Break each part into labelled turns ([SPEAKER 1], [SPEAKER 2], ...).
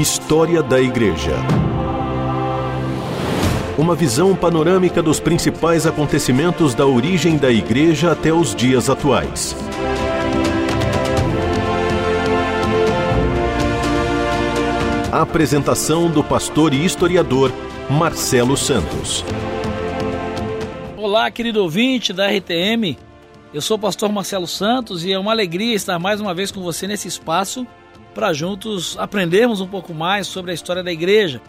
[SPEAKER 1] História da Igreja. Uma visão panorâmica dos principais acontecimentos da origem da Igreja até os dias atuais. Apresentação do pastor e historiador Marcelo Santos.
[SPEAKER 2] Olá, querido ouvinte da RTM. Eu sou o pastor Marcelo Santos e é uma alegria estar mais uma vez com você nesse espaço para juntos aprendermos um pouco mais sobre a história da igreja.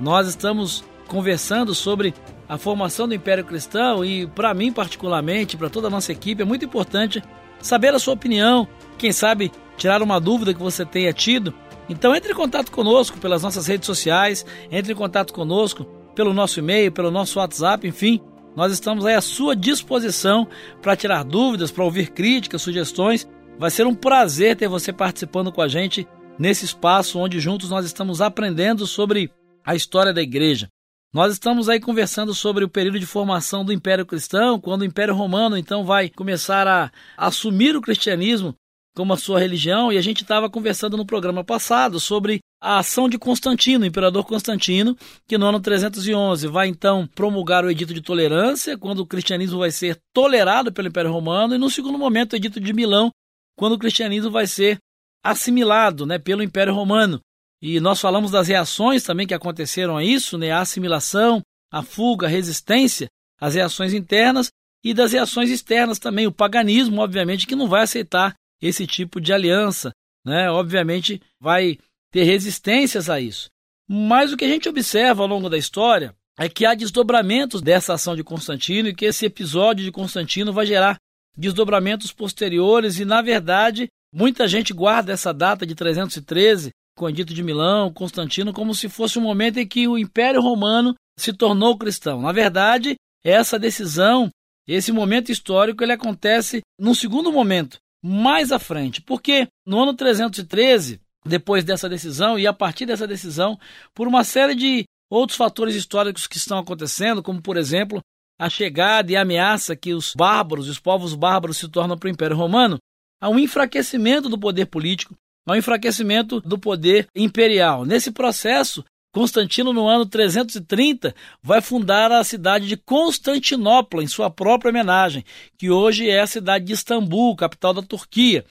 [SPEAKER 2] Nós estamos conversando sobre a formação do Império Cristão e, para mim particularmente, para toda a nossa equipe, é muito importante saber a sua opinião, quem sabe tirar uma dúvida que você tenha tido. Então entre em contato conosco pelas nossas redes sociais, entre em contato conosco pelo nosso e-mail, pelo nosso WhatsApp, enfim, nós estamos aí à sua disposição para tirar dúvidas, para ouvir críticas, sugestões Vai ser um prazer ter você participando com a gente nesse espaço onde juntos nós estamos aprendendo sobre a história da igreja. Nós estamos aí conversando sobre o período de formação do Império Cristão, quando o Império Romano então vai começar a assumir o cristianismo como a sua religião, e a gente estava conversando no programa passado sobre a ação de Constantino, o imperador Constantino, que no ano 311 vai então promulgar o Edito de Tolerância, quando o cristianismo vai ser tolerado pelo Império Romano, e no segundo momento o Edito de Milão, quando o cristianismo vai ser assimilado né, pelo Império Romano. E nós falamos das reações também que aconteceram a isso, né, a assimilação, a fuga, a resistência, as reações internas e das reações externas também, o paganismo, obviamente, que não vai aceitar esse tipo de aliança, né? Obviamente vai ter resistências a isso. Mas o que a gente observa ao longo da história é que há desdobramentos dessa ação de Constantino e que esse episódio de Constantino vai gerar desdobramentos posteriores e, na verdade, muita gente guarda essa data de 313, com o Edito de Milão, Constantino, como se fosse o um momento em que o Império Romano se tornou cristão. Na verdade, essa decisão, esse momento histórico, ele acontece num segundo momento, mais à frente, porque no ano 313, depois dessa decisão e a partir dessa decisão, por uma série de outros fatores históricos que estão acontecendo, como por exemplo a chegada e a ameaça que os bárbaros, os povos bárbaros se tornam para o Império Romano, há um enfraquecimento do poder político, há um enfraquecimento do poder imperial. Nesse processo, Constantino, no ano 330, vai fundar a cidade de Constantinopla, em sua própria homenagem, que hoje é a cidade de Istambul, capital da Turquia.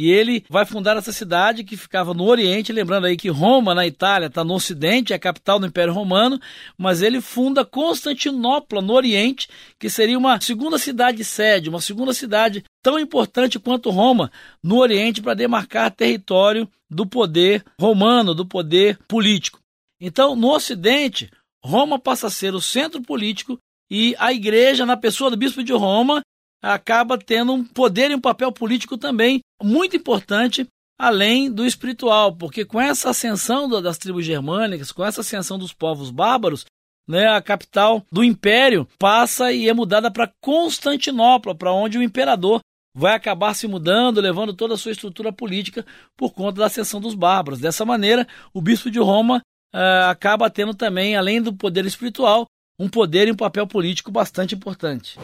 [SPEAKER 2] E ele vai fundar essa cidade que ficava no Oriente, lembrando aí que Roma, na Itália, está no Ocidente, é a capital do Império Romano, mas ele funda Constantinopla, no Oriente, que seria uma segunda cidade sede, uma segunda cidade tão importante quanto Roma, no Oriente, para demarcar território do poder romano, do poder político. Então, no Ocidente, Roma passa a ser o centro político e a igreja, na pessoa do bispo de Roma, acaba tendo um poder e um papel político também muito importante, além do espiritual, porque com essa ascensão das tribos germânicas, com essa ascensão dos povos bárbaros, né, a capital do império passa e é mudada para Constantinopla, para onde o imperador vai acabar se mudando, levando toda a sua estrutura política por conta da ascensão dos bárbaros. Dessa maneira, o bispo de Roma uh, acaba tendo também, além do poder espiritual, um poder e um papel político bastante importante.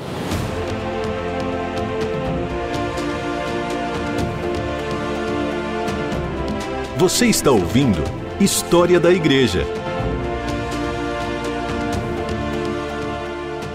[SPEAKER 1] Você está ouvindo História da Igreja.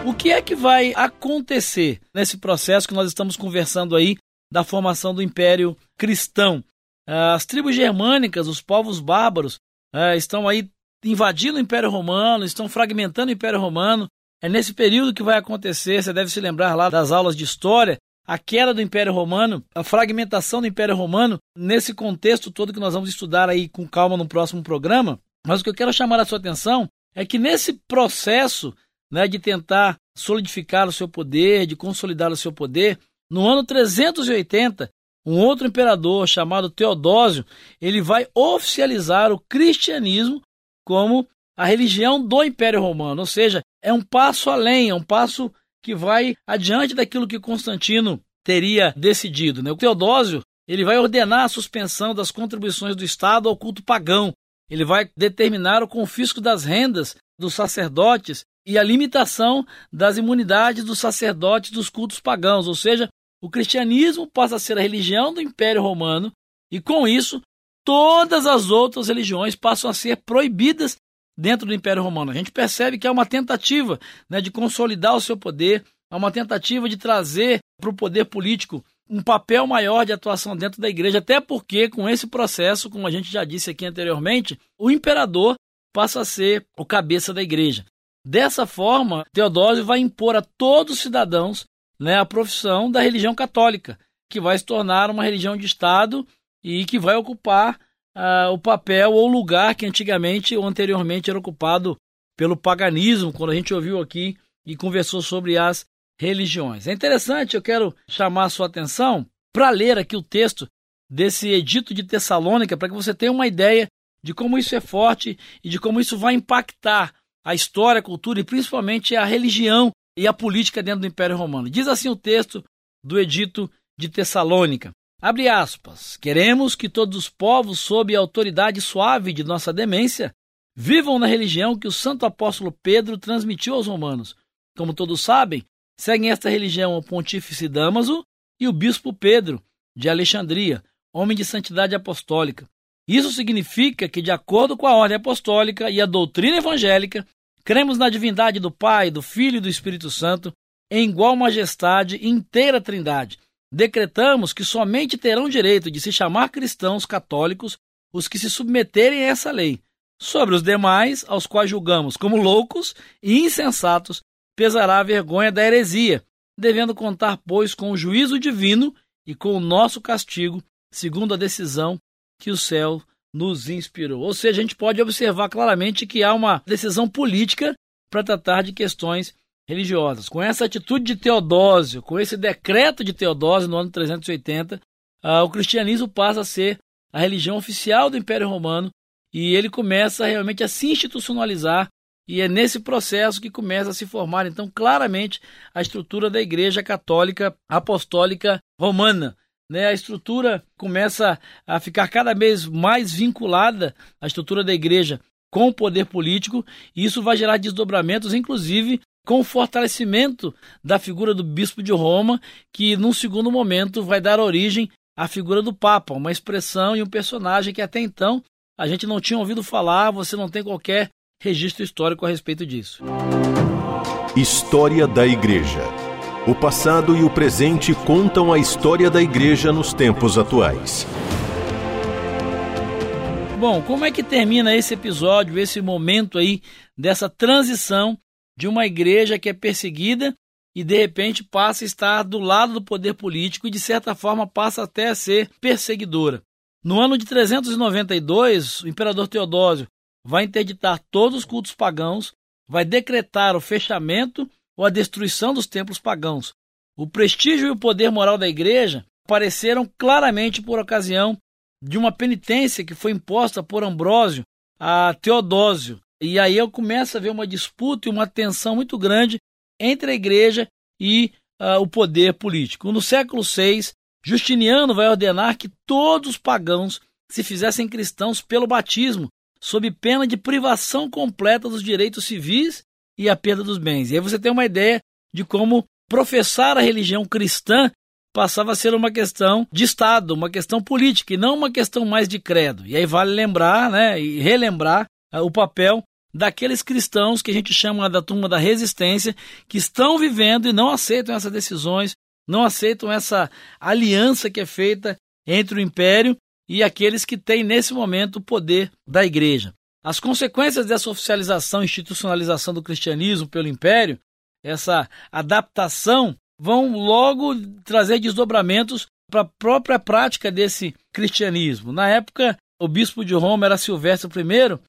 [SPEAKER 2] O que é que vai acontecer nesse processo que nós estamos conversando aí da formação do Império Cristão? As tribos germânicas, os povos bárbaros, é, estão aí invadindo o Império Romano, estão fragmentando o Império Romano. É nesse período que vai acontecer, você deve se lembrar lá das aulas de história, a queda do Império Romano, a fragmentação do Império Romano, nesse contexto todo que nós vamos estudar aí com calma no próximo programa. Mas o que eu quero chamar a sua atenção é que nesse processo né, de tentar solidificar o seu poder, de consolidar o seu poder, no ano 380, um outro imperador chamado Teodósio, ele vai oficializar o cristianismo como a religião do Império Romano, ou seja, é um passo além, é um passo que vai adiante daquilo que Constantino teria decidido. Né? O Teodósio ele vai ordenar a suspensão das contribuições do Estado ao culto pagão. Ele vai determinar o confisco das rendas dos sacerdotes e a limitação das imunidades dos sacerdotes dos cultos pagãos, ou seja, o cristianismo passa a ser a religião do Império Romano e com isso todas as outras religiões passam a ser proibidas dentro do Império Romano. A gente percebe que é uma tentativa né, de consolidar o seu poder, é uma tentativa de trazer para o poder político um papel maior de atuação dentro da igreja, até porque com esse processo, como a gente já disse aqui anteriormente, o imperador passa a ser o cabeça da igreja. Dessa forma, Teodósio vai impor a todos os cidadãos né, a profissão da religião católica, que vai se tornar uma religião de Estado e que vai ocupar uh, o papel ou lugar que antigamente ou anteriormente era ocupado pelo paganismo, quando a gente ouviu aqui e conversou sobre as religiões. É interessante, eu quero chamar a sua atenção para ler aqui o texto desse Edito de Tessalônica, para que você tenha uma ideia de como isso é forte e de como isso vai impactar a história, a cultura e principalmente a religião e a política dentro do Império Romano. Diz assim o texto do Edito de Tessalônica. Abre aspas. Queremos que todos os povos, sob a autoridade suave de nossa demência, vivam na religião que o santo apóstolo Pedro transmitiu aos romanos. Como todos sabem, seguem esta religião o pontífice Damaso e o bispo Pedro, de Alexandria, homem de santidade apostólica. Isso significa que, de acordo com a ordem apostólica e a doutrina evangélica, cremos na divindade do Pai, do Filho e do Espírito Santo, em igual majestade e inteira trindade decretamos que somente terão direito de se chamar cristãos católicos os que se submeterem a essa lei. Sobre os demais, aos quais julgamos como loucos e insensatos, pesará a vergonha da heresia, devendo contar, pois, com o juízo divino e com o nosso castigo, segundo a decisão que o céu nos inspirou. Ou seja, a gente pode observar claramente que há uma decisão política para tratar de questões religiosas. Com essa atitude de Teodósio, com esse decreto de Teodósio no ano 380, uh, ah, o cristianismo passa a ser a religião oficial do Império Romano e ele começa realmente a se institucionalizar e é nesse processo que começa a se formar então claramente a estrutura da Igreja Católica Apostólica Romana. Né? A estrutura começa a ficar cada vez mais vinculada à estrutura da Igreja com o poder político, e isso vai gerar desdobramentos, inclusive com o fortalecimento da figura do bispo de Roma, que num segundo momento vai dar origem à figura do Papa, uma expressão e um personagem que até então a gente não tinha ouvido falar, você não tem qualquer registro histórico a respeito disso.
[SPEAKER 1] História da Igreja. O passado e o presente contam a história da Igreja nos tempos atuais.
[SPEAKER 2] Bom, como é que termina esse episódio, esse momento aí dessa transição de uma igreja que é perseguida e de repente passa a estar do lado do poder político e de certa forma passa até a ser perseguidora. No ano de 392, o imperador Teodósio vai interditar todos os cultos pagãos, vai decretar o fechamento ou a destruição dos templos pagãos. O prestígio e o poder moral da igreja apareceram claramente por ocasião de uma penitência que foi imposta por Ambrósio a Teodósio, e aí eu começo a ver uma disputa e uma tensão muito grande entre a igreja e uh, o poder político. No século VI, Justiniano vai ordenar que todos os pagãos se fizessem cristãos pelo batismo, sob pena de privação completa dos direitos civis e a perda dos bens. E aí você tem uma ideia de como professar a religião cristã passava a ser uma questão de Estado, uma questão política e não uma questão mais de credo. E aí vale lembrar né, e relembrar uh, o papel daqueles cristãos que a gente chama da turma da resistência, que estão vivendo e não aceitam essas decisões, não aceitam essa aliança que é feita entre o império e aqueles que têm nesse momento o poder da igreja. As consequências dessa oficialização e institucionalização do cristianismo pelo império, essa adaptação, vão logo trazer desdobramentos para a própria prática desse cristianismo. Na época, o bispo de Roma era Silvestre I,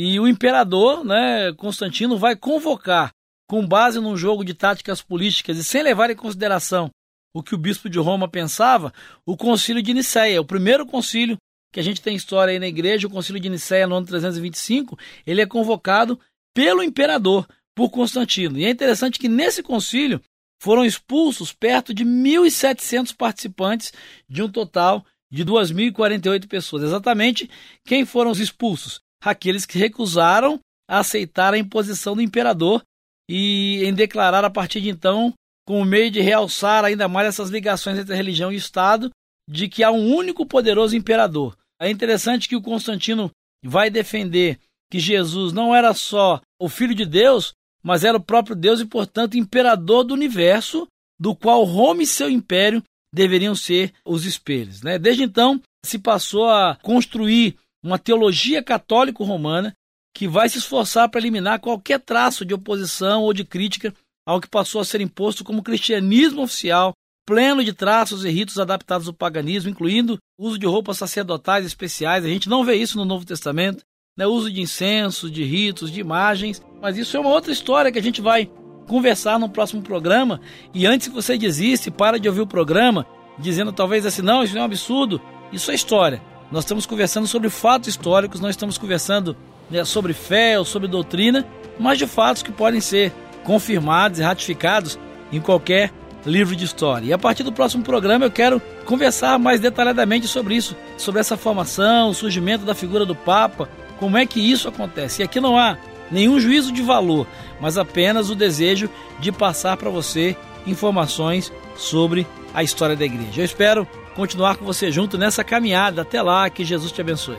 [SPEAKER 2] e o imperador, né, Constantino, vai convocar, com base num jogo de táticas políticas e sem levar em consideração o que o bispo de Roma pensava, o concílio de Nicéia, o primeiro concílio que a gente tem história aí na igreja, o concílio de Nicéia no ano 325, ele é convocado pelo imperador, por Constantino. E é interessante que nesse concílio foram expulsos perto de 1.700 participantes de um total de 2.048 pessoas. Exatamente quem foram os expulsos? Aqueles que recusaram a aceitar a imposição do imperador e em declarar a partir de então, com o meio de realçar ainda mais essas ligações entre religião e Estado, de que há um único poderoso imperador. É interessante que o Constantino vai defender que Jesus não era só o Filho de Deus, mas era o próprio Deus e, portanto, imperador do universo, do qual Roma e seu império deveriam ser os espelhos. Né? Desde então, se passou a construir uma teologia católico-romana que vai se esforçar para eliminar qualquer traço de oposição ou de crítica ao que passou a ser imposto como cristianismo oficial, pleno de traços e ritos adaptados ao paganismo, incluindo uso de roupas sacerdotais especiais. A gente não vê isso no Novo Testamento, né? uso de incenso, de ritos, de imagens, mas isso é uma outra história que a gente vai conversar no próximo programa. E antes que você desiste, para de ouvir o programa, dizendo talvez assim, não, isso é um absurdo. Isso é história. Nós estamos conversando sobre fatos históricos, nós estamos conversando né, sobre fé ou sobre doutrina, mas de fatos que podem ser confirmados e ratificados em qualquer livro de história. E a partir do próximo programa eu quero conversar mais detalhadamente sobre isso, sobre essa formação, o surgimento da figura do Papa, como é que isso acontece. E aqui não há nenhum juízo de valor, mas apenas o desejo de passar para você informações sobre a história da igreja. Eu espero continuar com você junto nessa caminhada. Até lá, que Jesus te abençoe.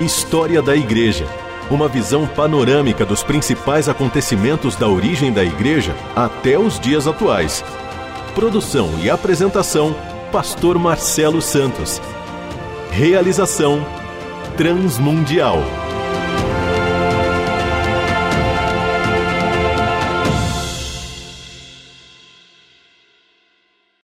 [SPEAKER 1] História da Igreja. Uma visão panorâmica dos principais acontecimentos da origem da Igreja até os dias atuais. Produção e apresentação: Pastor Marcelo Santos. Realização: Transmundial.